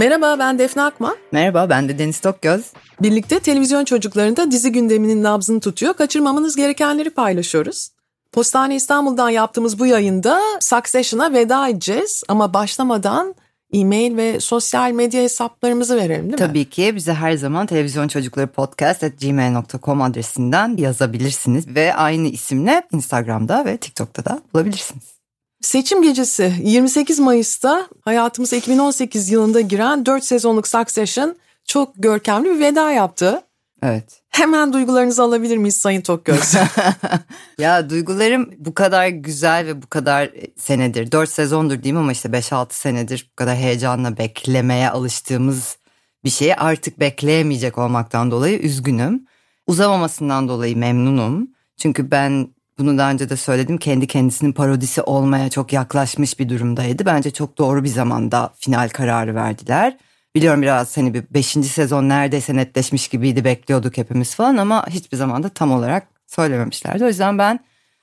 Merhaba ben Defne Akman. Merhaba ben de Deniz Tokgöz. Birlikte televizyon çocuklarında dizi gündeminin nabzını tutuyor. Kaçırmamanız gerekenleri paylaşıyoruz. Postane İstanbul'dan yaptığımız bu yayında Succession'a veda edeceğiz. Ama başlamadan e-mail ve sosyal medya hesaplarımızı verelim değil mi? Tabii ki bize her zaman televizyon çocukları podcast at gmail.com adresinden yazabilirsiniz. Ve aynı isimle Instagram'da ve TikTok'ta da bulabilirsiniz. Seçim gecesi 28 Mayıs'ta hayatımıza 2018 yılında giren 4 sezonluk Succession çok görkemli bir veda yaptı. Evet. Hemen duygularınızı alabilir miyiz Sayın Tokgöz? ya duygularım bu kadar güzel ve bu kadar senedir, 4 sezondur diyeyim ama işte 5-6 senedir bu kadar heyecanla beklemeye alıştığımız bir şeyi artık bekleyemeyecek olmaktan dolayı üzgünüm. Uzamamasından dolayı memnunum. Çünkü ben bunu daha önce de söyledim kendi kendisinin parodisi olmaya çok yaklaşmış bir durumdaydı. Bence çok doğru bir zamanda final kararı verdiler. Biliyorum biraz hani bir beşinci sezon neredeyse netleşmiş gibiydi bekliyorduk hepimiz falan ama hiçbir zaman da tam olarak söylememişlerdi. O yüzden ben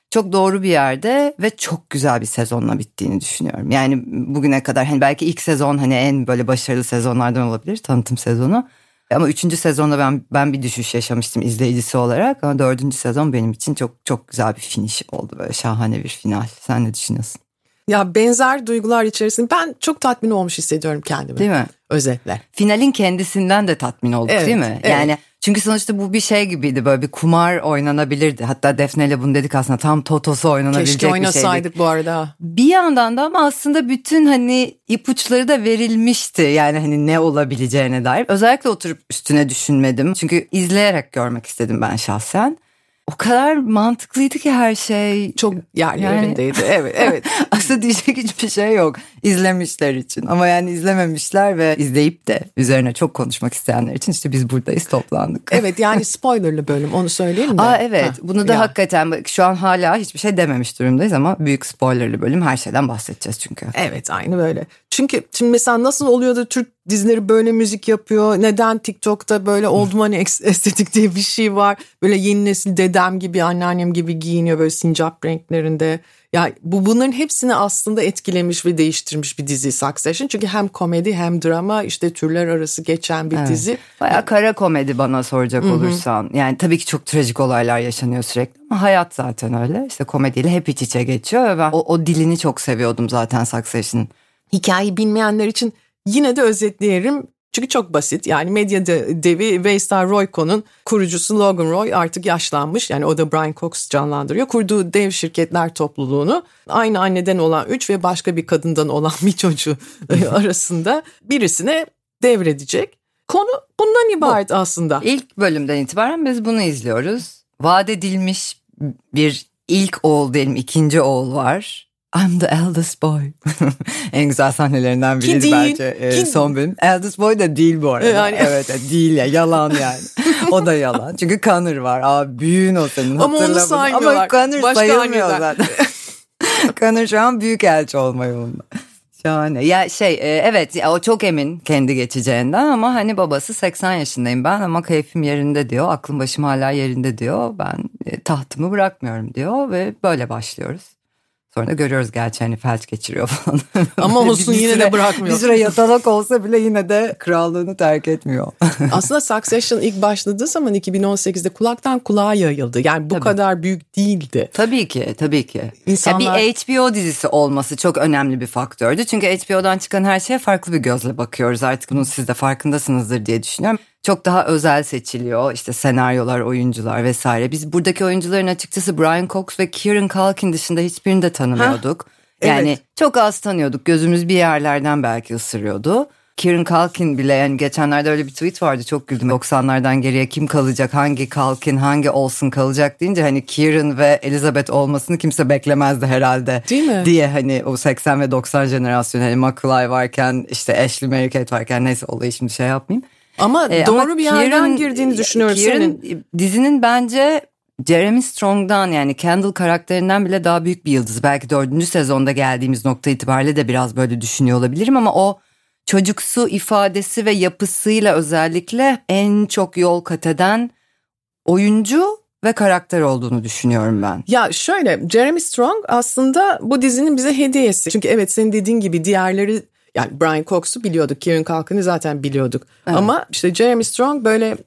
çok doğru bir yerde ve çok güzel bir sezonla bittiğini düşünüyorum. Yani bugüne kadar hani belki ilk sezon hani en böyle başarılı sezonlardan olabilir tanıtım sezonu. Ama üçüncü sezonda ben ben bir düşüş yaşamıştım izleyicisi olarak. Ama dördüncü sezon benim için çok çok güzel bir finish oldu böyle şahane bir final. Sen ne düşünüyorsun? Ya benzer duygular içerisinde ben çok tatmin olmuş hissediyorum kendimi. Değil mi? Özetle. Finalin kendisinden de tatmin olduk evet, değil mi? Evet. Yani çünkü sonuçta bu bir şey gibiydi böyle bir kumar oynanabilirdi. Hatta Defne ile bunu dedik aslında tam totosu oynanabilecek Keşke bir şeydi. oynasaydık bu arada. Bir yandan da ama aslında bütün hani ipuçları da verilmişti. Yani hani ne olabileceğine dair. Özellikle oturup üstüne düşünmedim. Çünkü izleyerek görmek istedim ben şahsen. O kadar mantıklıydı ki her şey. Çok yani, yerindeydi. Evet, evet. Aslında diyecek hiçbir şey yok izlemişler için. Ama yani izlememişler ve izleyip de üzerine çok konuşmak isteyenler için işte biz buradayız toplandık. Evet yani spoilerlı bölüm onu söyleyeyim de. Aa evet Ha, bunu da ya. hakikaten bak, şu an hala hiçbir şey dememiş durumdayız ama büyük spoilerlı bölüm her şeyden bahsedeceğiz çünkü. Evet aynı böyle. Çünkü şimdi mesela nasıl oluyor da Türk dizileri böyle müzik yapıyor? Neden TikTok'ta böyle oldum hani eks- estetik diye bir şey var? Böyle yeni nesil dedem gibi anneannem gibi giyiniyor böyle sincap renklerinde. Ya bu bunların hepsini aslında etkilemiş ve değiştirmiş bir dizi Succession. Çünkü hem komedi hem drama işte türler arası geçen bir Evet. dizi. Baya kara komedi bana soracak olursan. Yani tabii ki çok trajik olaylar yaşanıyor sürekli ama hayat zaten öyle. İşte komediyle hep iç içe geçiyor ve ben o, o dilini çok seviyordum zaten Succession'ın. Hikayeyi bilmeyenler için yine de özetleyelim. Çünkü çok basit. Yani medya de- devi Waystar Royco'nun kurucusu Logan Roy artık yaşlanmış. Yani o da Brian Cox canlandırıyor. Kurduğu dev şirketler topluluğunu aynı anneden olan üç ve başka bir kadından olan bir çocuğu arasında birisine devredecek. Konu bundan ibaret aslında. İlk bölümden itibaren biz bunu izliyoruz. Vaat edilmiş bir ilk oğul diyelim ikinci oğul var. I'm the eldest boy. en güzel sahnelerinden biriydi değil, bence e, ki- son bölüm. Eldest boy da değil bu arada. Yani- Evet değil ya yalan yani. o da yalan. Çünkü Connor var. Aa, büyüğün o senin. Ama onu saymıyorlar. Ama Connor Başka sayılmıyor zaten. Connor şu an büyük elçi olma yolunda. Şahane. Ya şey e, evet ya o çok emin kendi geçeceğinden ama hani babası 80 yaşındayım ben ama keyfim yerinde diyor. Aklım başım hala yerinde diyor. Ben e, tahtımı bırakmıyorum diyor ve böyle başlıyoruz. Sonra görüyoruz gerçi hani felç geçiriyor falan. Ama olsun yine de süre- bırakmıyor. Bir süre yatalak olsa bile yine de krallığını terk etmiyor. Aslında Succession ilk başladığı zaman 2018'de kulaktan kulağa yayıldı. Yani bu Tabii. kadar büyük değildi. Tabii ki, tabii ki. İnsanlar- Ya bir HBO dizisi olması çok önemli bir faktördü. Çünkü HBO'dan çıkan her şeye farklı bir gözle bakıyoruz. Artık bunun siz de farkındasınızdır diye düşünüyorum. Çok daha özel seçiliyor. İşte senaryolar, oyuncular vesaire. Biz buradaki oyuncuların açıkçası Brian Cox ve Kieran Culkin dışında hiçbirini de tanımıyorduk. Yani evet. çok az tanıyorduk. Gözümüz bir yerlerden belki ısırıyordu. Kieran Culkin bile yani geçenlerde öyle bir tweet vardı çok güldüm. 90'lardan geriye kim kalacak, hangi Culkin, hangi Olsun kalacak deyince hani Kieran ve Elizabeth olmasını kimse beklemezdi herhalde. Değil mi? Diye hani o 80 ve 90 jenerasyonu hani Macaulay varken işte Ashley Mary Kate varken neyse olayı şimdi şey yapmayayım. Ama Ee, doğru ama bir yerden Kieran- girdiğini düşünüyorum Kieran, senin. dizinin bence Jeremy Strong'dan yani Kendall karakterinden bile daha büyük bir yıldız. Belki dördüncü sezonda geldiğimiz nokta itibariyle de biraz böyle düşünüyor olabilirim ama o çocuksu ifadesi ve yapısıyla özellikle en çok yol kat eden oyuncu ve karakter olduğunu düşünüyorum ben. Ya şöyle Jeremy Strong aslında bu dizinin bize hediyesi. Çünkü evet senin dediğin gibi diğerleri yani Brian Cox'u biliyorduk. Kieran Culkin'i zaten biliyorduk. Evet. Ama işte Jeremy Strong böyle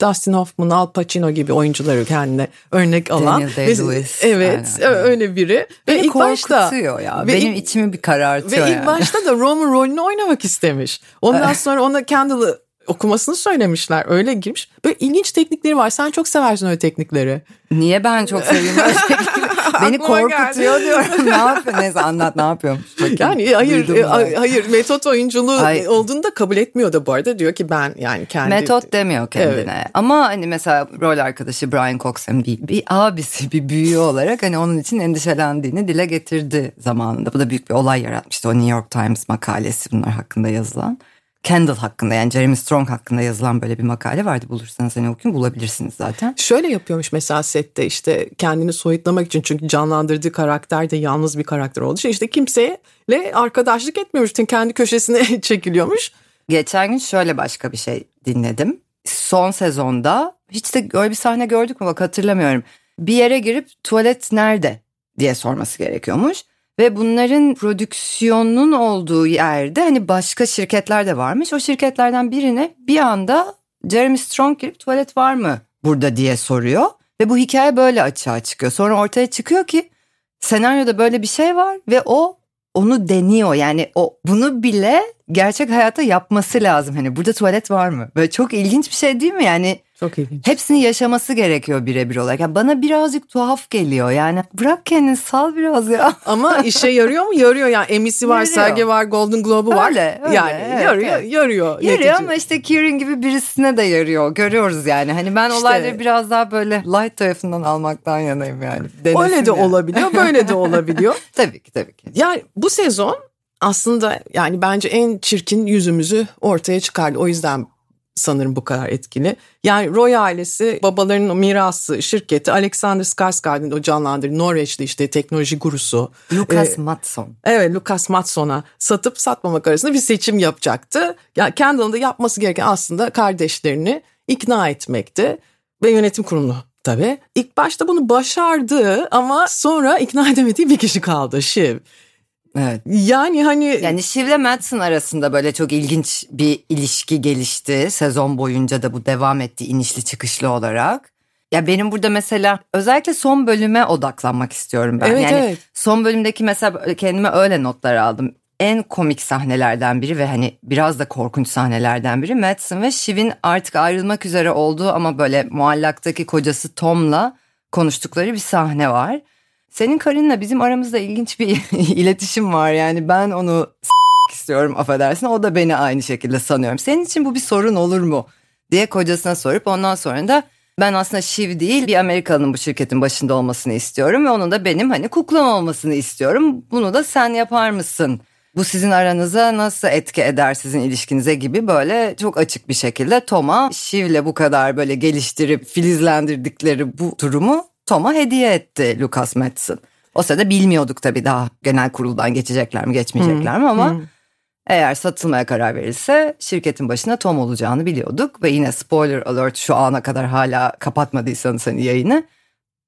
Dustin Hoffman, Al Pacino gibi oyuncuları kendine örnek alan. Daniel Day-Lewis. Evet Aynen. öyle biri. Beni ve ilk başta ya. Ve Benim ilk, içimi bir karartıyor Ve yani. ilk başta da Roman rolünü oynamak istemiş. Ondan sonra ona Candle'ı okumasını söylemişler. Öyle girmiş. Böyle ilginç teknikleri var. Sen çok seversin öyle teknikleri. Niye ben çok seviyorum öyle teknikleri? Beni korkutuyor diyorum. ne yapıyor? Neyse anlat ne yapıyorum. Yani hayır e, hayır metot oyunculuğu Ay. olduğunu da kabul etmiyor da bu arada. Diyor ki ben yani kendi... Metot demiyor kendine. Evet. Ama hani mesela rol arkadaşı Brian Cox'un bir, bir abisi bir büyüğü olarak hani onun için endişelendiğini dile getirdi zamanında. Bu da büyük bir olay yaratmıştı. O New York Times makalesi bunlar hakkında yazılan. Kendall hakkında yani Jeremy Strong hakkında yazılan böyle bir makale vardı. Bulursanız hani okuyun bulabilirsiniz zaten. Şöyle yapıyormuş mesela sette işte kendini soyutlamak için çünkü canlandırdığı karakter de yalnız bir karakter olduğu için işte kimseyle arkadaşlık etmiyormuş. Kendi köşesine çekiliyormuş. Geçen gün şöyle başka bir şey dinledim. Son sezonda hiç de öyle bir sahne gördük mü bak hatırlamıyorum. Bir yere girip tuvalet nerede diye sorması gerekiyormuş. Ve bunların prodüksiyonun olduğu yerde hani başka şirketler de varmış. O şirketlerden birine bir anda Jeremy Strong girip tuvalet var mı burada diye soruyor. Ve bu hikaye böyle açığa çıkıyor. Sonra ortaya çıkıyor ki senaryoda böyle bir şey var ve o onu deniyor. Yani o bunu bile gerçek hayatta yapması lazım. Hani burada tuvalet var mı? Böyle çok ilginç bir şey değil mi? Yani çok ilginç. Hepsini yaşaması gerekiyor birebir olarak. Yani bana birazcık tuhaf geliyor. Yani bırak kendini sal biraz ya. Ama işe yarıyor mu? Yarıyor yani. Emmy'si var, Serge var, Golden Globe'u var. Öyle, öyle. Yani evet, yarıyor, evet. yarıyor. Yarıyor netice. ama işte Kieran gibi birisine de yarıyor. Görüyoruz yani. Hani ben işte, olayları biraz daha böyle light tarafından almaktan yanayım yani. Denesin öyle de yani. olabiliyor, böyle de olabiliyor. tabii ki tabii ki. Yani bu sezon aslında yani bence en çirkin yüzümüzü ortaya çıkardı. O yüzden sanırım bu kadar etkili. Yani Roy ailesi babalarının mirası şirketi Alexander Skarsgård'ın o canlandırdığı Norveçli işte teknoloji gurusu. Lucas ee, Matson. Evet Lucas Matson'a satıp satmamak arasında bir seçim yapacaktı. Ya yani Kendall'ın da yapması gereken aslında kardeşlerini ikna etmekti ve yönetim kurulu tabii. İlk başta bunu başardı ama sonra ikna edemediği bir kişi kaldı Shiv. Evet. Yani hani yani Shiv'le Madsen arasında böyle çok ilginç bir ilişki gelişti. Sezon boyunca da bu devam etti inişli çıkışlı olarak. Ya benim burada mesela özellikle son bölüme odaklanmak istiyorum ben. Evet, yani evet. son bölümdeki mesela kendime öyle notlar aldım. En komik sahnelerden biri ve hani biraz da korkunç sahnelerden biri Madsen ve Shiv'in artık ayrılmak üzere olduğu ama böyle muallaktaki kocası Tom'la konuştukları bir sahne var. Senin karınla bizim aramızda ilginç bir iletişim var yani ben onu istiyorum affedersin o da beni aynı şekilde sanıyorum. Senin için bu bir sorun olur mu diye kocasına sorup ondan sonra da ben aslında Shiv değil bir Amerikalı'nın bu şirketin başında olmasını istiyorum ve onun da benim hani kuklam olmasını istiyorum. Bunu da sen yapar mısın? Bu sizin aranıza nasıl etki eder sizin ilişkinize gibi böyle çok açık bir şekilde Tom'a Shiv'le bu kadar böyle geliştirip filizlendirdikleri bu durumu Tom'a hediye etti Lucas Madsen. O sırada bilmiyorduk tabii daha genel kuruldan geçecekler mi geçmeyecekler mi ama hmm. eğer satılmaya karar verilse şirketin başına Tom olacağını biliyorduk. Ve yine spoiler alert şu ana kadar hala kapatmadıysanız hani yayını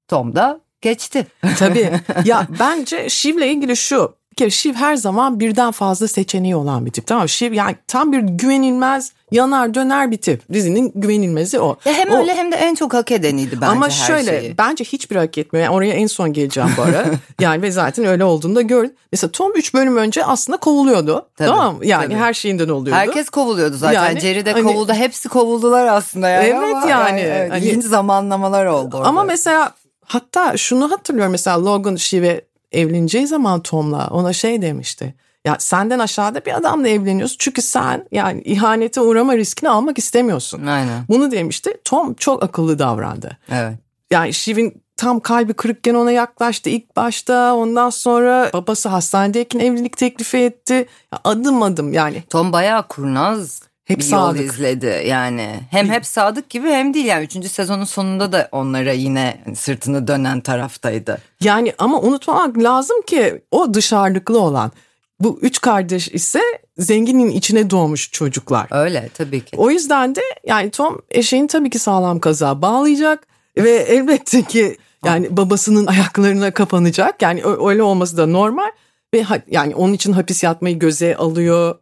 Tom da geçti. Tabii ya bence Shiv'le ilgili şu kere Shiv her zaman birden fazla seçeneği olan bir tip tamam? Shiv yani tam bir güvenilmez yanar döner bir tip. Dizinin güvenilmezi o. Ya hem o, öyle hem de en çok hak edeniydi bence Ama şöyle şeyi. bence hiçbir hak etmiyor. Yani oraya en son geleceğim bu ara. yani ve zaten öyle olduğunu da gördüm. Mesela Tom 3 bölüm önce aslında kovuluyordu. Tabii, tamam? Yani tabii. her şeyinden oluyordu. Herkes kovuluyordu zaten. Yani, Jerry de hani, kovuldu. Hepsi kovuldular aslında yani. Evet ama yani. yani hani, zamanlamalar oldu orada. Ama mesela hatta şunu hatırlıyorum mesela Logan Shiv'e evleneceği zaman Tom'la ona şey demişti. Ya senden aşağıda bir adamla evleniyorsun çünkü sen yani ihanete uğrama riskini almak istemiyorsun. Aynen. Bunu demişti. Tom çok akıllı davrandı. Evet. Yani Shiv'in tam kalbi kırıkken ona yaklaştı ilk başta. Ondan sonra babası hastanedeyken evlilik teklifi etti. Adım adım yani. Tom bayağı kurnaz hep bir sadık. yol izledi yani. Hem hep sadık gibi hem değil yani. Üçüncü sezonun sonunda da onlara yine sırtını dönen taraftaydı. Yani ama unutmamak lazım ki o dışarılıklı olan. Bu üç kardeş ise zenginin içine doğmuş çocuklar. Öyle tabii ki. O yüzden de yani Tom eşeğini tabii ki sağlam kaza bağlayacak ve elbette ki yani babasının ayaklarına kapanacak. Yani öyle olması da normal. ve yani onun için hapis yatmayı göze alıyor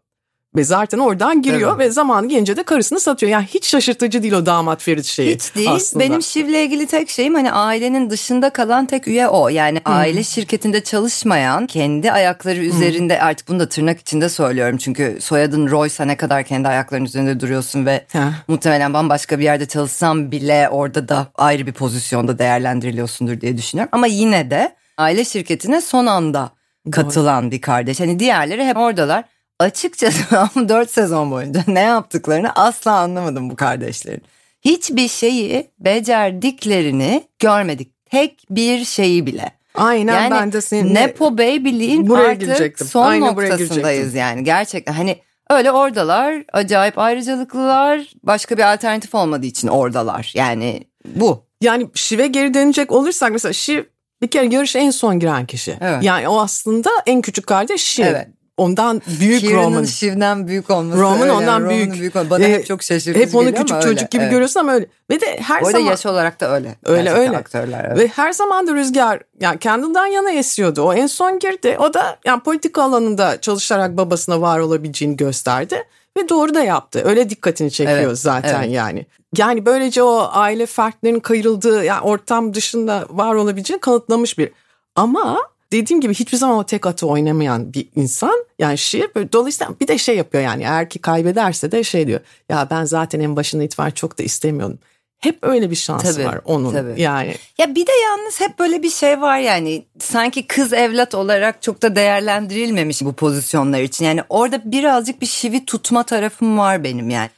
ve zaten oradan giriyor evet. ve zaman gelince de karısını satıyor. Yani hiç şaşırtıcı değil o damat Ferit şeyi Hiç değil. Aslında. Benim Şiv'le ilgili tek şeyim hani ailenin dışında kalan tek üye o. Yani hmm. aile şirketinde çalışmayan, kendi ayakları üzerinde hmm. artık bunu da tırnak içinde söylüyorum. Çünkü soyadın Roysa ne kadar kendi ayaklarının üzerinde duruyorsun ve Heh. muhtemelen bambaşka bir yerde çalışsam bile orada da ayrı bir pozisyonda değerlendiriliyorsundur diye düşünüyorum. Ama yine de aile şirketine son anda katılan Doğru. bir kardeş. Hani diğerleri hep oradalar açıkçası 4 sezon boyunca ne yaptıklarını asla anlamadım bu kardeşlerin. Hiçbir şeyi becerdiklerini görmedik. Tek bir şeyi bile. Aynen yani ben de senin Nepo Baby'liğin artık son Aynen noktasındayız yani gerçekten. Hani öyle oradalar acayip ayrıcalıklılar başka bir alternatif olmadığı için oradalar yani bu. Yani Şiv'e geri dönecek olursak mesela Şiv bir kere yarışa en son giren kişi. Evet. Yani o aslında en küçük kardeş Şiv. Evet ondan büyük Kieran'ın Roman. Shiv'den büyük olması. Roman öyle. ondan Roman'ın büyük. büyük Bana ee, hep çok şaşırtıcı Hep onu küçük çocuk öyle. gibi evet. görüyorsun ama öyle. Ve de her Bu zaman. yaş olarak da öyle. Öyle öyle. Aktörler, evet. Ve her zaman da Rüzgar yani kendinden yana esiyordu. O en son girdi. O da yani politika alanında çalışarak babasına var olabileceğini gösterdi. Ve doğru da yaptı. Öyle dikkatini çekiyor evet, zaten evet. yani. Yani böylece o aile fertlerinin kayırıldığı yani ortam dışında var olabileceğini kanıtlamış bir. Ama dediğim gibi hiçbir zaman o tek atı oynamayan bir insan. Yani şiir böyle dolayısıyla bir de şey yapıyor yani eğer ki kaybederse de şey diyor. Ya ben zaten en başında itibaren çok da istemiyordum. Hep öyle bir şansı tabii, var onun tabii. yani. Ya bir de yalnız hep böyle bir şey var yani sanki kız evlat olarak çok da değerlendirilmemiş bu pozisyonlar için. Yani orada birazcık bir şivi tutma tarafım var benim yani.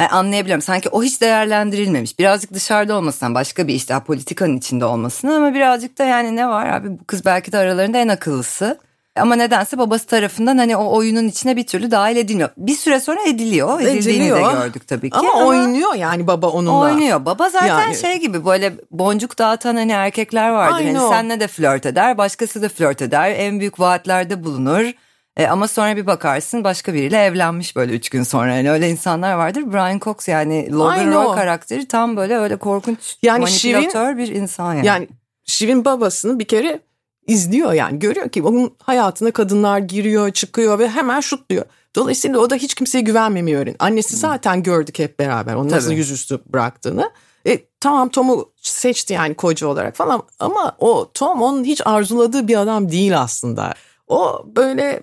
Yani anlayabiliyorum. Sanki o hiç değerlendirilmemiş. Birazcık dışarıda olmasından başka bir işte politikanın içinde olmasına ama birazcık da yani ne var abi bu kız belki de aralarında en akıllısı. Ama nedense babası tarafından hani o oyunun içine bir türlü dahil edilmiyor. Bir süre sonra ediliyor. Edildiğini ediliyor. de gördük tabii ki. Ama, ama oynuyor yani baba onunla. Oynuyor. Baba zaten yani. şey gibi böyle boncuk dağıtan hani erkekler vardır. Aynı hani senle de flört eder, başkası da flört eder. En büyük vaatlerde bulunur. E, ama sonra bir bakarsın başka biriyle evlenmiş böyle üç gün sonra. Yani öyle insanlar vardır. Brian Cox yani Logan Roy karakteri tam böyle öyle korkunç yani manipülatör Şivin, bir insan yani. Yani Şivin babasını bir kere izliyor yani görüyor ki onun hayatına kadınlar giriyor çıkıyor ve hemen şutluyor. Dolayısıyla o da hiç kimseye güvenmemeyi öğren. Annesi hmm. zaten gördük hep beraber onu nasıl yüzüstü bıraktığını. E, tamam Tom'u seçti yani koca olarak falan ama o Tom onun hiç arzuladığı bir adam değil aslında. O böyle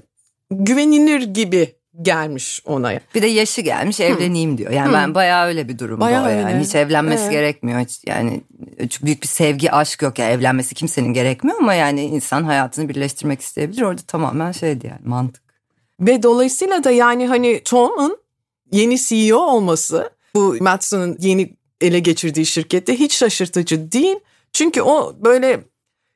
güvenilir gibi gelmiş ona. Bir de yaşı gelmiş evleneyim diyor. Yani Hı. ben bayağı öyle bir durumda bayağı o yani. Öyle. Hiç evlenmesi evet. gerekmiyor. Hiç yani büyük bir sevgi, aşk yok. Yani evlenmesi kimsenin gerekmiyor ama yani insan hayatını birleştirmek isteyebilir. Orada tamamen şeydi yani mantık. Ve dolayısıyla da yani hani Tom'un yeni CEO olması bu Matsson'un yeni ele geçirdiği şirkette hiç şaşırtıcı değil. Çünkü o böyle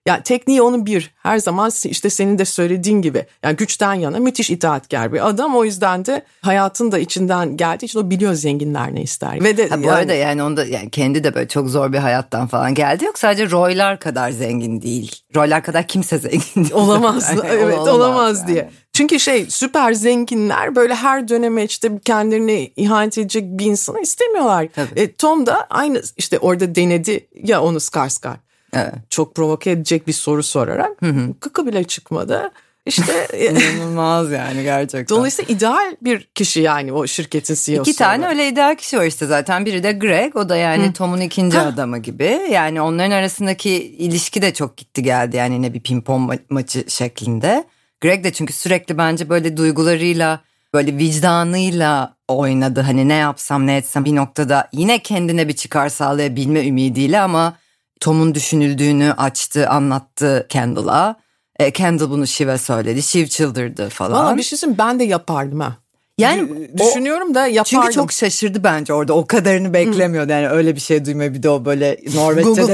yani tekniği onun bir her zaman işte senin de söylediğin gibi yani güçten yana müthiş itaatkar bir adam o yüzden de hayatın da içinden geldiği için o biliyor zenginler ne ister. Ve de ha, bu yani, arada yani onda yani kendi de böyle çok zor bir hayattan falan geldi yok sadece Roy'lar kadar zengin değil. Roy'lar kadar kimse zengin değil. Olamaz yani, evet olamaz, olamaz yani. diye. Çünkü şey süper zenginler böyle her döneme işte kendilerine ihanet edecek bir insanı istemiyorlar. E, Tom da aynı işte orada denedi ya onu Skarsgård. Evet. Çok provoke edecek bir soru sorarak hı hı. kıkı bile çıkmadı. İşte inanılmaz yani gerçekten. Dolayısıyla ideal bir kişi yani o şirketin CEO'su. İki tane öyle ideal kişi var işte zaten. Biri de Greg o da yani Hı. Tom'un ikinci ha. adamı gibi. Yani onların arasındaki ilişki de çok gitti geldi yani yine bir pimpon ma- maçı şeklinde. Greg de çünkü sürekli bence böyle duygularıyla böyle vicdanıyla oynadı. Hani ne yapsam ne etsem bir noktada yine kendine bir çıkar sağlayabilme ümidiyle ama Tom'un düşünüldüğünü açtı, anlattı Kendall'a. E, Kendall bunu Shiv'e söyledi. Shiv çıldırdı falan. Valla bir şey söyleyeyim ben de yapardım ha. Yani düşünüyorum o, da yapardım. Çünkü çok şaşırdı bence orada. O kadarını beklemiyordu. Yani öyle bir şey duymaya bir de o böyle Norveççeden, Google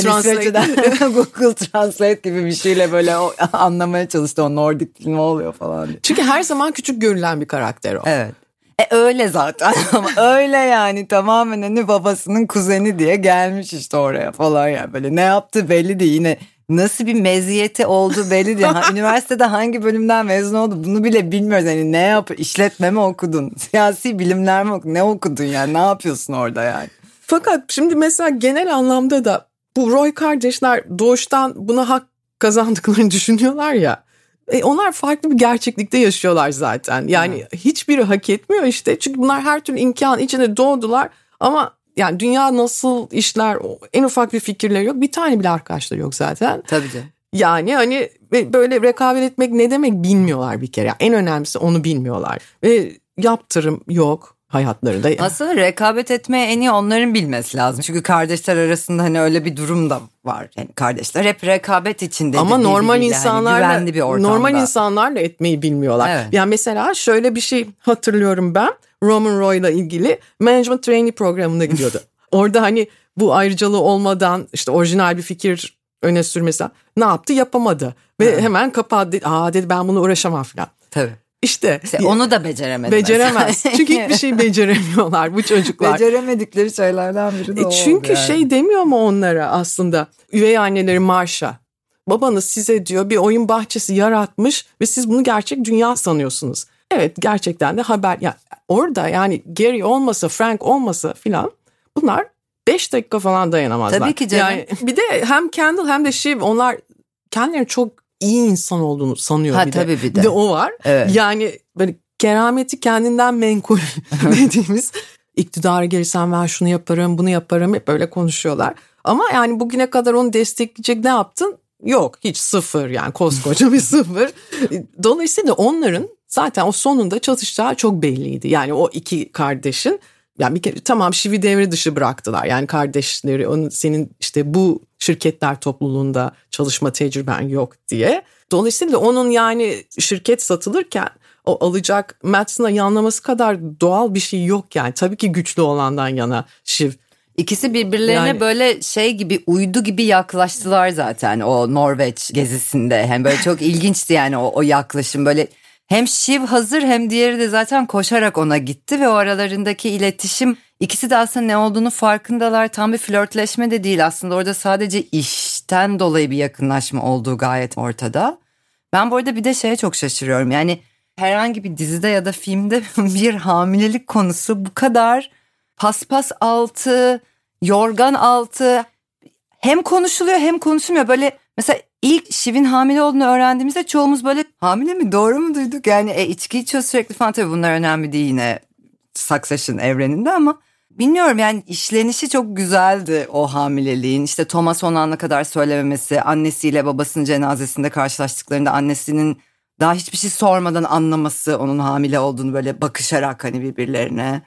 Google Translate gibi bir şeyle böyle o, anlamaya çalıştı. O Nordik ne oluyor falan diye. Çünkü her zaman küçük görülen bir karakter o. Evet. E öyle zaten ama öyle yani tamamen hani babasının kuzeni diye gelmiş işte oraya falan yani böyle ne yaptı belli değil yine nasıl bir meziyeti oldu belli değil. Üniversitede hangi bölümden mezun oldu bunu bile bilmiyoruz. Yani ne yap işletme mi okudun? Siyasi bilimler mi okudun? Ne okudun yani? Ne yapıyorsun orada yani? Fakat şimdi mesela genel anlamda da bu Roy kardeşler doğuştan buna hak kazandıklarını düşünüyorlar ya. E, onlar farklı bir gerçeklikte yaşıyorlar zaten. Yani evet. hiçbiri hak etmiyor işte. Çünkü bunlar her türlü imkan içinde doğdular ama yani dünya nasıl işler en ufak bir fikirleri yok. Bir tane bile arkadaşları yok zaten. Tabii ki. Yani hani böyle rekabet etmek ne demek bilmiyorlar bir kere. En önemlisi onu bilmiyorlar. Ve yaptırım yok hayatlarında. Aslında rekabet etmeye en iyi onların bilmesi lazım. Çünkü kardeşler arasında hani öyle bir durum da var. Yani kardeşler hep rekabet içinde. Ama normal insanlarla hani bir ortamda. normal insanlarla etmeyi bilmiyorlar. Evet. Yani mesela şöyle bir şey hatırlıyorum ben. Roman Roy'la ilgili management trainee programına gidiyordu. Orada hani bu ayrıcalığı olmadan işte orijinal bir fikir öne sürmesi ne yaptı yapamadı. Ve evet. hemen kapattı. Aa dedi ben bunu uğraşamam falan. Tabii. İşte, işte onu da beceremez. Beceremez. çünkü hiçbir şey beceremiyorlar bu çocuklar. Beceremedikleri şeylerden biri de e Çünkü yani. şey demiyor mu onlara aslında üvey anneleri Marşa. Babanız size diyor bir oyun bahçesi yaratmış ve siz bunu gerçek dünya sanıyorsunuz. Evet gerçekten de haber ya orada yani Gary olmasa Frank olmasa filan bunlar 5 dakika falan dayanamazlar. Tabii ki canım. Yani bir de hem Kendall hem de Shiv onlar kendilerini çok iyi insan olduğunu sanıyor ha, bir tabii de. Bir de. de o var. Evet. Yani böyle kerameti kendinden menkul dediğimiz iktidara gelirsem ben şunu yaparım bunu yaparım hep böyle konuşuyorlar. Ama yani bugüne kadar onu destekleyecek ne yaptın? Yok hiç sıfır yani koskoca bir sıfır. Dolayısıyla onların zaten o sonunda çatışacağı çok belliydi. Yani o iki kardeşin yani bir kere tamam Şivi devre dışı bıraktılar. Yani kardeşleri onun senin işte bu şirketler topluluğunda çalışma tecrüben yok diye. Dolayısıyla onun yani şirket satılırken o alacak Madsen'a yanlaması kadar doğal bir şey yok yani. Tabii ki güçlü olandan yana Shiv. İkisi birbirlerine yani, böyle şey gibi uydu gibi yaklaştılar zaten o Norveç gezisinde. Hem böyle çok ilginçti yani o, o yaklaşım böyle hem Shiv hazır hem diğeri de zaten koşarak ona gitti ve o aralarındaki iletişim ikisi de aslında ne olduğunu farkındalar. Tam bir flörtleşme de değil aslında orada sadece işten dolayı bir yakınlaşma olduğu gayet ortada. Ben bu arada bir de şeye çok şaşırıyorum. Yani herhangi bir dizide ya da filmde bir hamilelik konusu bu kadar paspas altı, yorgan altı hem konuşuluyor hem konuşulmuyor. Böyle mesela ilk Şiv'in hamile olduğunu öğrendiğimizde çoğumuz böyle hamile mi doğru mu duyduk? Yani e, içki içiyor sürekli falan tabii bunlar önemli değil yine Succession evreninde ama bilmiyorum yani işlenişi çok güzeldi o hamileliğin. İşte Thomas son ana kadar söylememesi, annesiyle babasının cenazesinde karşılaştıklarında annesinin daha hiçbir şey sormadan anlaması onun hamile olduğunu böyle bakışarak hani birbirlerine.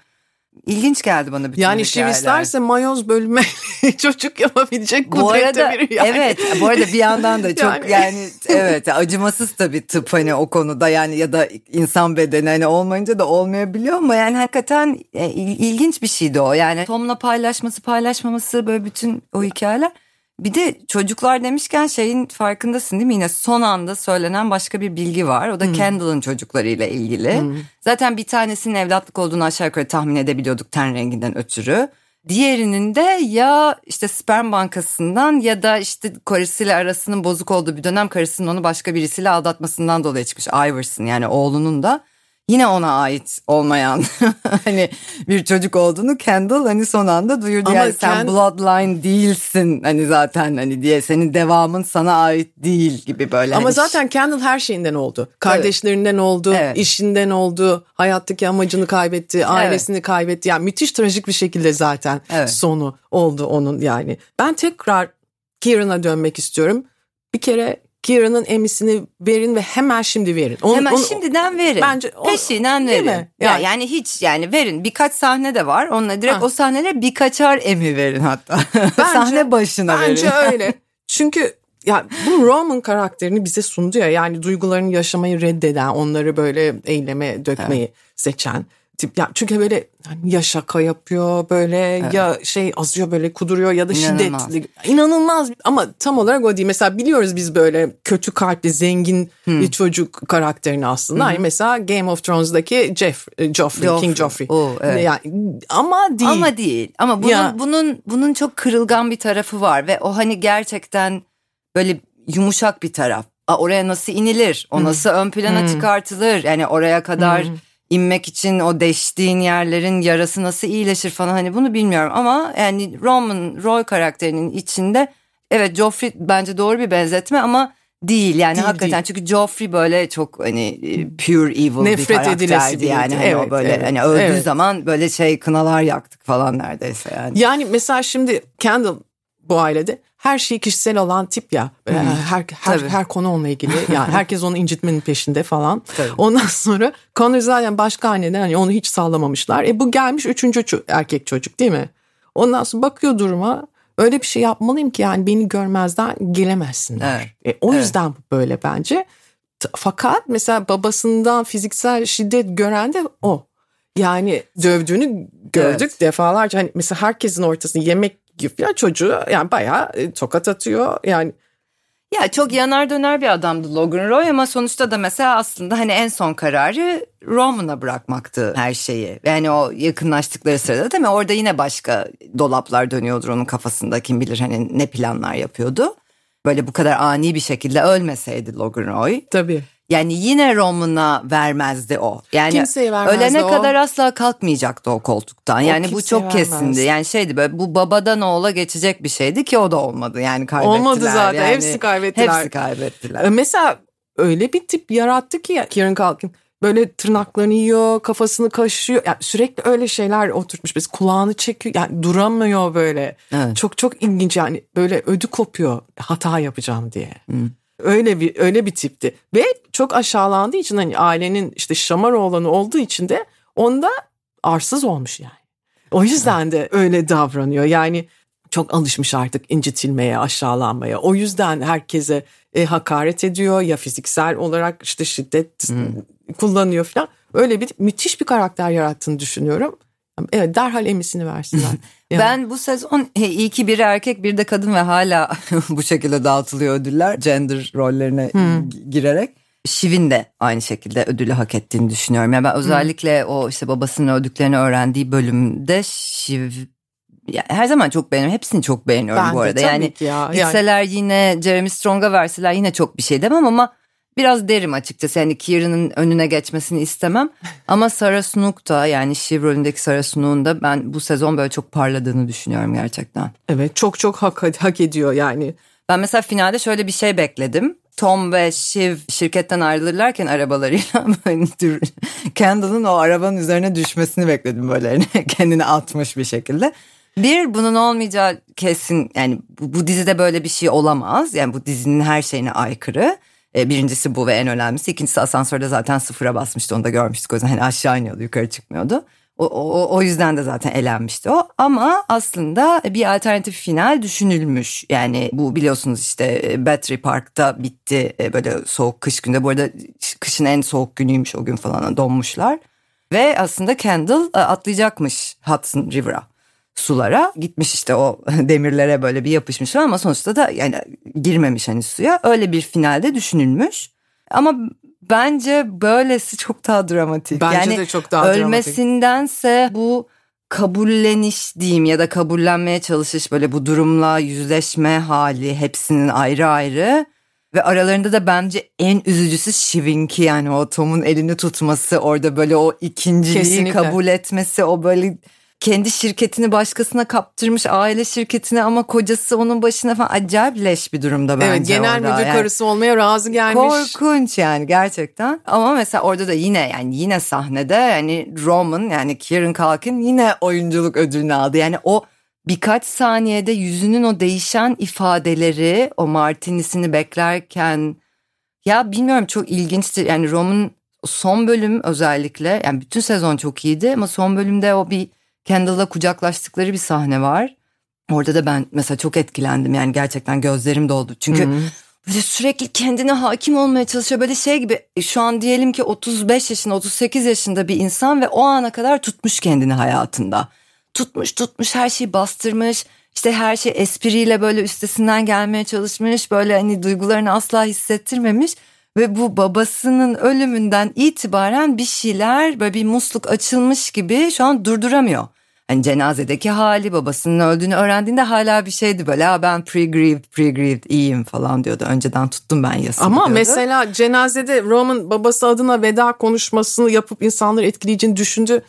İlginç geldi bana bütün Yani Şiv isterse mayoz bölme çocuk yapabilecek bu arada, biri yani. Evet bu arada bir yandan da çok yani, yani evet acımasız tabii tıp hani o konuda yani ya da insan bedeni hani olmayınca da olmayabiliyor ama yani hakikaten e, ilginç bir şeydi o. Yani Tom'la paylaşması paylaşmaması böyle bütün o hikayeler. Bir de çocuklar demişken şeyin farkındasın değil mi? Yine son anda söylenen başka bir bilgi var. O da hmm. Kendall'ın çocuklarıyla ilgili. Hmm. Zaten bir tanesinin evlatlık olduğunu aşağı yukarı tahmin edebiliyorduk ten renginden ötürü. Diğerinin de ya işte sperm bankasından ya da işte karısıyla arasının bozuk olduğu bir dönem karısının onu başka birisiyle aldatmasından dolayı çıkmış. Iverson yani oğlunun da yine ona ait olmayan hani bir çocuk olduğunu Kendall hani son anda duyurdu. Ama yani sen bloodline değilsin hani zaten hani diye senin devamın sana ait değil gibi böyle. Ama hani zaten Kendall her şeyinden oldu. Kardeşlerinden evet. oldu, evet. işinden oldu, hayattaki amacını kaybetti, ailesini evet. kaybetti. Yani müthiş trajik bir şekilde zaten evet. sonu oldu onun yani. Ben tekrar Kieran'a dönmek istiyorum. Bir kere Kira'nın emisini verin ve hemen şimdi verin. Onu, hemen onu, şimdiden verin. Bence o, peşinen verin. Mi? Yani, yani hiç yani verin. Birkaç sahne de var. Onunla direkt ha. o sahnelere birkaçar emi verin hatta. Bence, sahne başına bence verin. Bence öyle. Çünkü ya bu Roman karakterini bize sundu ya yani duygularını yaşamayı reddeden, onları böyle eyleme dökmeyi evet. seçen tip ya çünkü böyle hani ya şaka yapıyor böyle evet. ya şey azıyor böyle kuduruyor ya da İnanılmaz. şiddetli inanılmaz ama tam olarak o değil mesela biliyoruz biz böyle kötü kalpli zengin hmm. bir çocuk karakterini aslında hmm. hani mesela Game of Thrones'daki Jeff Joffrey, Joffrey. King Joffrey oh, evet. yani ama değil ama değil ama bunun ya. bunun bunun çok kırılgan bir tarafı var ve o hani gerçekten böyle yumuşak bir taraf oraya nasıl inilir o nasıl hmm. ön plana hmm. çıkartılır yani oraya kadar hmm inmek için o deştiğin yerlerin yarası nasıl iyileşir falan hani bunu bilmiyorum ama yani Roman Roy karakterinin içinde evet Joffrey bence doğru bir benzetme ama değil yani Değil, hakikaten değil. çünkü Joffrey böyle çok hani e, pure evil Nefret bir karakterdi yani hani o Evet, böyle evet, hani öldüğü evet. zaman böyle şey kınalar yaktık falan neredeyse yani. Yani mesela şimdi Kendall bu ailede her şeyi kişisel olan tip ya. Ee, Her her, Tabii. her konu onunla ilgili. Yani herkes onu incitmenin peşinde falan. Tabii. Ondan sonra Connor zaten başka anneden hani onu hiç sallamamışlar. E bu gelmiş üçüncü erkek çocuk değil mi? Ondan sonra bakıyor duruma. Öyle bir şey yapmalıyım ki yani beni görmezden gelemezsinler. E, o Evet. yüzden bu böyle bence. Fakat mesela babasından fiziksel şiddet gören de o. Yani dövdüğünü gördük Evet. defalarca. Hani mesela herkesin ortasında yemek yapıyor çocuğu yani bayağı e, tokat atıyor. Yani Ya çok yanar döner bir adamdı Logan Roy ama sonuçta da mesela aslında hani en son kararı Roman'a bırakmaktı her şeyi. Yani o yakınlaştıkları sırada değil mi? Orada yine başka dolaplar dönüyordur onun kafasında kim bilir hani ne planlar yapıyordu. Böyle bu kadar ani bir şekilde ölmeseydi Logan Roy. tabii. Yani yine Roman'a vermezdi o. Yani Kimseye vermezdi ölene o. kadar asla kalkmayacaktı o koltuktan. Yani bu çok vermez. kesindi. Yani şeydi böyle bu babadan oğula geçecek bir şeydi ki o da olmadı. Yani kaybettiler. Olmadı zaten. Yani Hepsi kaybettiler. Hepsi kaybettiler. E, Mesela öyle bir tip yarattı ki Kieran Culkin. Böyle tırnaklarını yiyor, kafasını kaşıyor. Yani sürekli öyle şeyler oturtmuş. Biz kulağını çekiyor. Yani duramıyor böyle. Evet. Çok çok ilginç yani böyle ödü kopuyor hata yapacağım diye. Öyle bir öyle bir tipti ve çok aşağılandığı için hani ailenin işte şamar oğlanı olduğu için de onda arsız olmuş yani. O yüzden de öyle davranıyor. Yani çok alışmış artık incitilmeye, aşağılanmaya. O yüzden herkese e, hakaret ediyor ya fiziksel olarak işte şiddet kullanıyor falan. Öyle bir müthiş bir karakter yarattığını düşünüyorum. Evet derhal emisini versinler. Yani. Ben bu sezon e, iyi ki biri erkek bir de kadın ve hala bu şekilde dağıtılıyor ödüller gender rollerine gi- girerek. Şiv'in de aynı şekilde ödülü hak ettiğini düşünüyorum. Yani ben özellikle o işte babasının öldüklerini öğrendiği bölümde Şiv ya her zaman çok beğeniyorum. Hepsini çok beğeniyorum Ben bu de arada. tabii Yani ya. Yani- gitseler yine Jeremy Strong'a verseler yine çok bir şey demem ama biraz derim açıkçası. Yani Kieran'ın önüne geçmesini istemem. Ama Sarah Snook da yani Shiv rolündeki Sarah Snook'un da ben bu sezon böyle çok parladığını düşünüyorum gerçekten. Evet çok çok hak, hak ediyor yani. Ben mesela finalde şöyle bir şey bekledim. Tom ve Shiv şirketten ayrılırlarken arabalarıyla böyle Kendall'ın o arabanın üzerine düşmesini bekledim böyle kendini atmış bir şekilde. Bir bunun olmayacağı kesin yani bu, bu dizide böyle bir şey olamaz. Yani bu dizinin her şeyine aykırı. E, birincisi bu ve en önemlisi. İkincisi asansörde zaten sıfıra basmıştı onu da görmüştük. O yüzden hani aşağı iniyordu yukarı çıkmıyordu. O, o, o yüzden de zaten elenmişti o. Ama aslında bir alternatif final düşünülmüş. Yani bu biliyorsunuz işte e, Battery Park'ta bitti e, böyle soğuk kış günde. Bu arada kışın en soğuk günüymüş o gün falan donmuşlar. Ve aslında Kendall atlayacakmış Hudson River'a sulara gitmiş işte o demirlere böyle bir yapışmış ama sonuçta da yani girmemiş hani suya öyle bir finalde düşünülmüş ama bence böylesi çok daha dramatik. Bence yani de çok daha dramatik. ölmesindense bu kabulleniş diyeyim ya da kabullenmeye çalışış böyle bu durumla yüzleşme hali hepsinin ayrı ayrı ve aralarında da bence en üzücüsü Shiv'inki yani o Tom'un elini tutması orada böyle o ikinciliği Kesinlikle. kabul etmesi o böyle kendi şirketini başkasına kaptırmış aile şirketine ama kocası onun başına falan acayip leş bir durumda bence Evet genel orada. müdür Yani karısı olmaya razı gelmiş. Korkunç yani gerçekten. Ama mesela orada da yine yani yine sahnede yani Roman yani Kieran Culkin yine oyunculuk ödülünü aldı. Yani o birkaç saniyede yüzünün o değişen ifadeleri o martinisini beklerken ya bilmiyorum çok ilginçtir. Yani Roman son bölüm özellikle yani bütün sezon çok iyiydi ama son bölümde o bir Kendall'la kucaklaştıkları bir sahne var. Orada da ben mesela çok etkilendim yani gerçekten gözlerim doldu. Çünkü böyle sürekli kendine hakim olmaya çalışıyor. Böyle şey gibi şu an diyelim ki 35 yaşında 38 yaşında bir insan ve o ana kadar tutmuş kendini hayatında. Tutmuş tutmuş her şeyi bastırmış. İşte her şey espriyle böyle üstesinden gelmeye çalışmış. Böyle hani duygularını asla hissettirmemiş. Ve bu babasının ölümünden itibaren bir şeyler böyle bir musluk açılmış gibi şu an durduramıyor. Hani cenazedeki hali babasının öldüğünü öğrendiğinde hala bir şeydi böyle ha ben pre-grieved pre-grieved iyiyim falan diyordu. Önceden tuttum ben yasını Ama diyordu. mesela cenazede Roman babası adına veda konuşmasını yapıp insanları etkileyeceğini düşündü.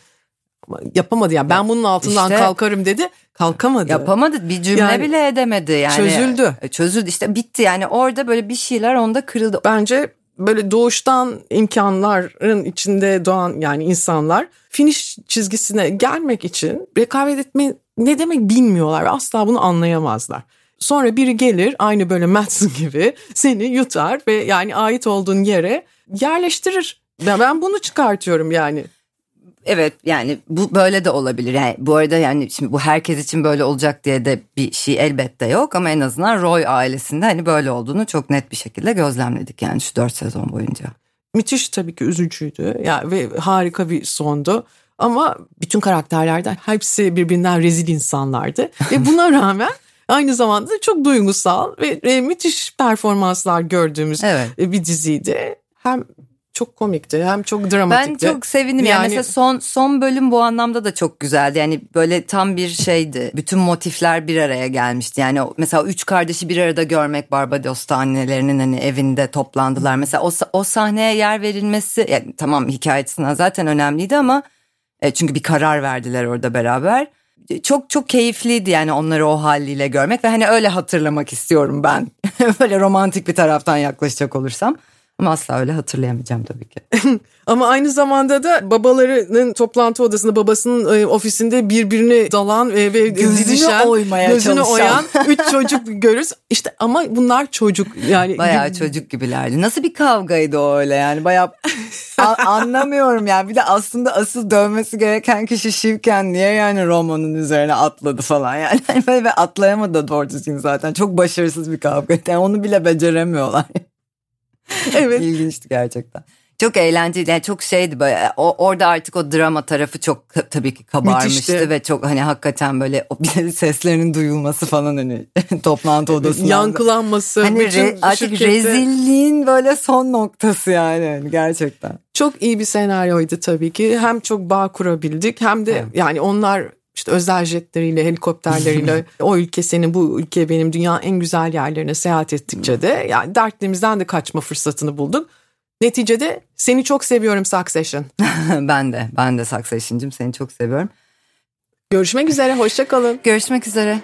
Ama yapamadı yani ben bunun altından İşte- kalkarım dedi. kalkamadı. Yapamadı bir cümle yani, bile edemedi yani. Çözüldü. E, çözüldü işte bitti yani orada böyle bir şeyler onda kırıldı. Bence böyle doğuştan imkanların içinde doğan yani insanlar finish çizgisine gelmek için rekabet etme ne demek bilmiyorlar ve asla bunu anlayamazlar. Sonra biri gelir aynı böyle Madsen gibi seni yutar ve yani ait olduğun yere yerleştirir. Ben bunu çıkartıyorum yani. Evet yani bu böyle de olabilir. Yani bu arada yani şimdi bu herkes için böyle olacak diye de bir şey elbette yok ama en azından Roy ailesinde hani böyle olduğunu çok net bir şekilde gözlemledik yani şu dört sezon boyunca. Müthiş tabii ki üzücüydü yani ve harika bir sondu. Ama bütün karakterlerden hepsi birbirinden rezil insanlardı. ve buna rağmen aynı zamanda çok duygusal ve müthiş performanslar gördüğümüz evet. bir diziydi. Hem çok komikti hem çok dramatikti. Ben çok sevindim yani, yani mesela son son bölüm bu anlamda da çok güzeldi. Yani böyle tam bir şeydi. Bütün motifler bir araya gelmişti. Yani mesela üç kardeşi bir arada görmek Barbados'ta annelerinin hani evinde toplandılar. Mesela o, o sahneye yer verilmesi yani tamam hikayesinden zaten önemliydi ama e, çünkü bir karar verdiler orada beraber. Çok çok keyifliydi yani onları o haliyle görmek ve hani öyle hatırlamak istiyorum ben. böyle romantik bir taraftan yaklaşacak olursam. Ama asla öyle hatırlayamayacağım tabii ki. Ama aynı zamanda da babalarının toplantı odasında babasının e, ofisinde birbirini dalan ve, ve gözünü didişen, oymaya gözünü çalışan. oyan üç çocuk görürüz. İşte ama bunlar çocuk yani. Bayağı gibi. çocuk gibilerdi. Nasıl bir kavgaydı o öyle yani bayağı anlamıyorum yani. Bir de aslında asıl dövmesi gereken kişi Şivken niye yani Roman'ın üzerine atladı falan yani. Ve atlayamadı da doğru düzgün zaten. Çok başarısız bir kavga. Yani onu bile beceremiyorlar. Evet. İlginçti gerçekten. Çok eğlenceli yani çok şeydi böyle o, orada artık o drama tarafı çok tabii ki kabarmıştı Müthişti. ve çok hani hakikaten böyle o seslerinin duyulması falan hani toplantı odasında. Yankılanması. Hani re, artık şirkette... rezilliğin böyle son noktası yani hani gerçekten. Çok iyi bir senaryoydu tabii ki hem çok bağ kurabildik hem de evet. yani onlar işte özel jetleriyle, helikopterleriyle o ülke senin, bu ülke benim dünyanın en güzel yerlerine seyahat ettikçe de yani dertlerimizden de kaçma fırsatını bulduk. Neticede seni çok seviyorum Succession. ben de, ben de Succession'cım seni çok seviyorum. Görüşmek üzere, hoşçakalın. Görüşmek üzere.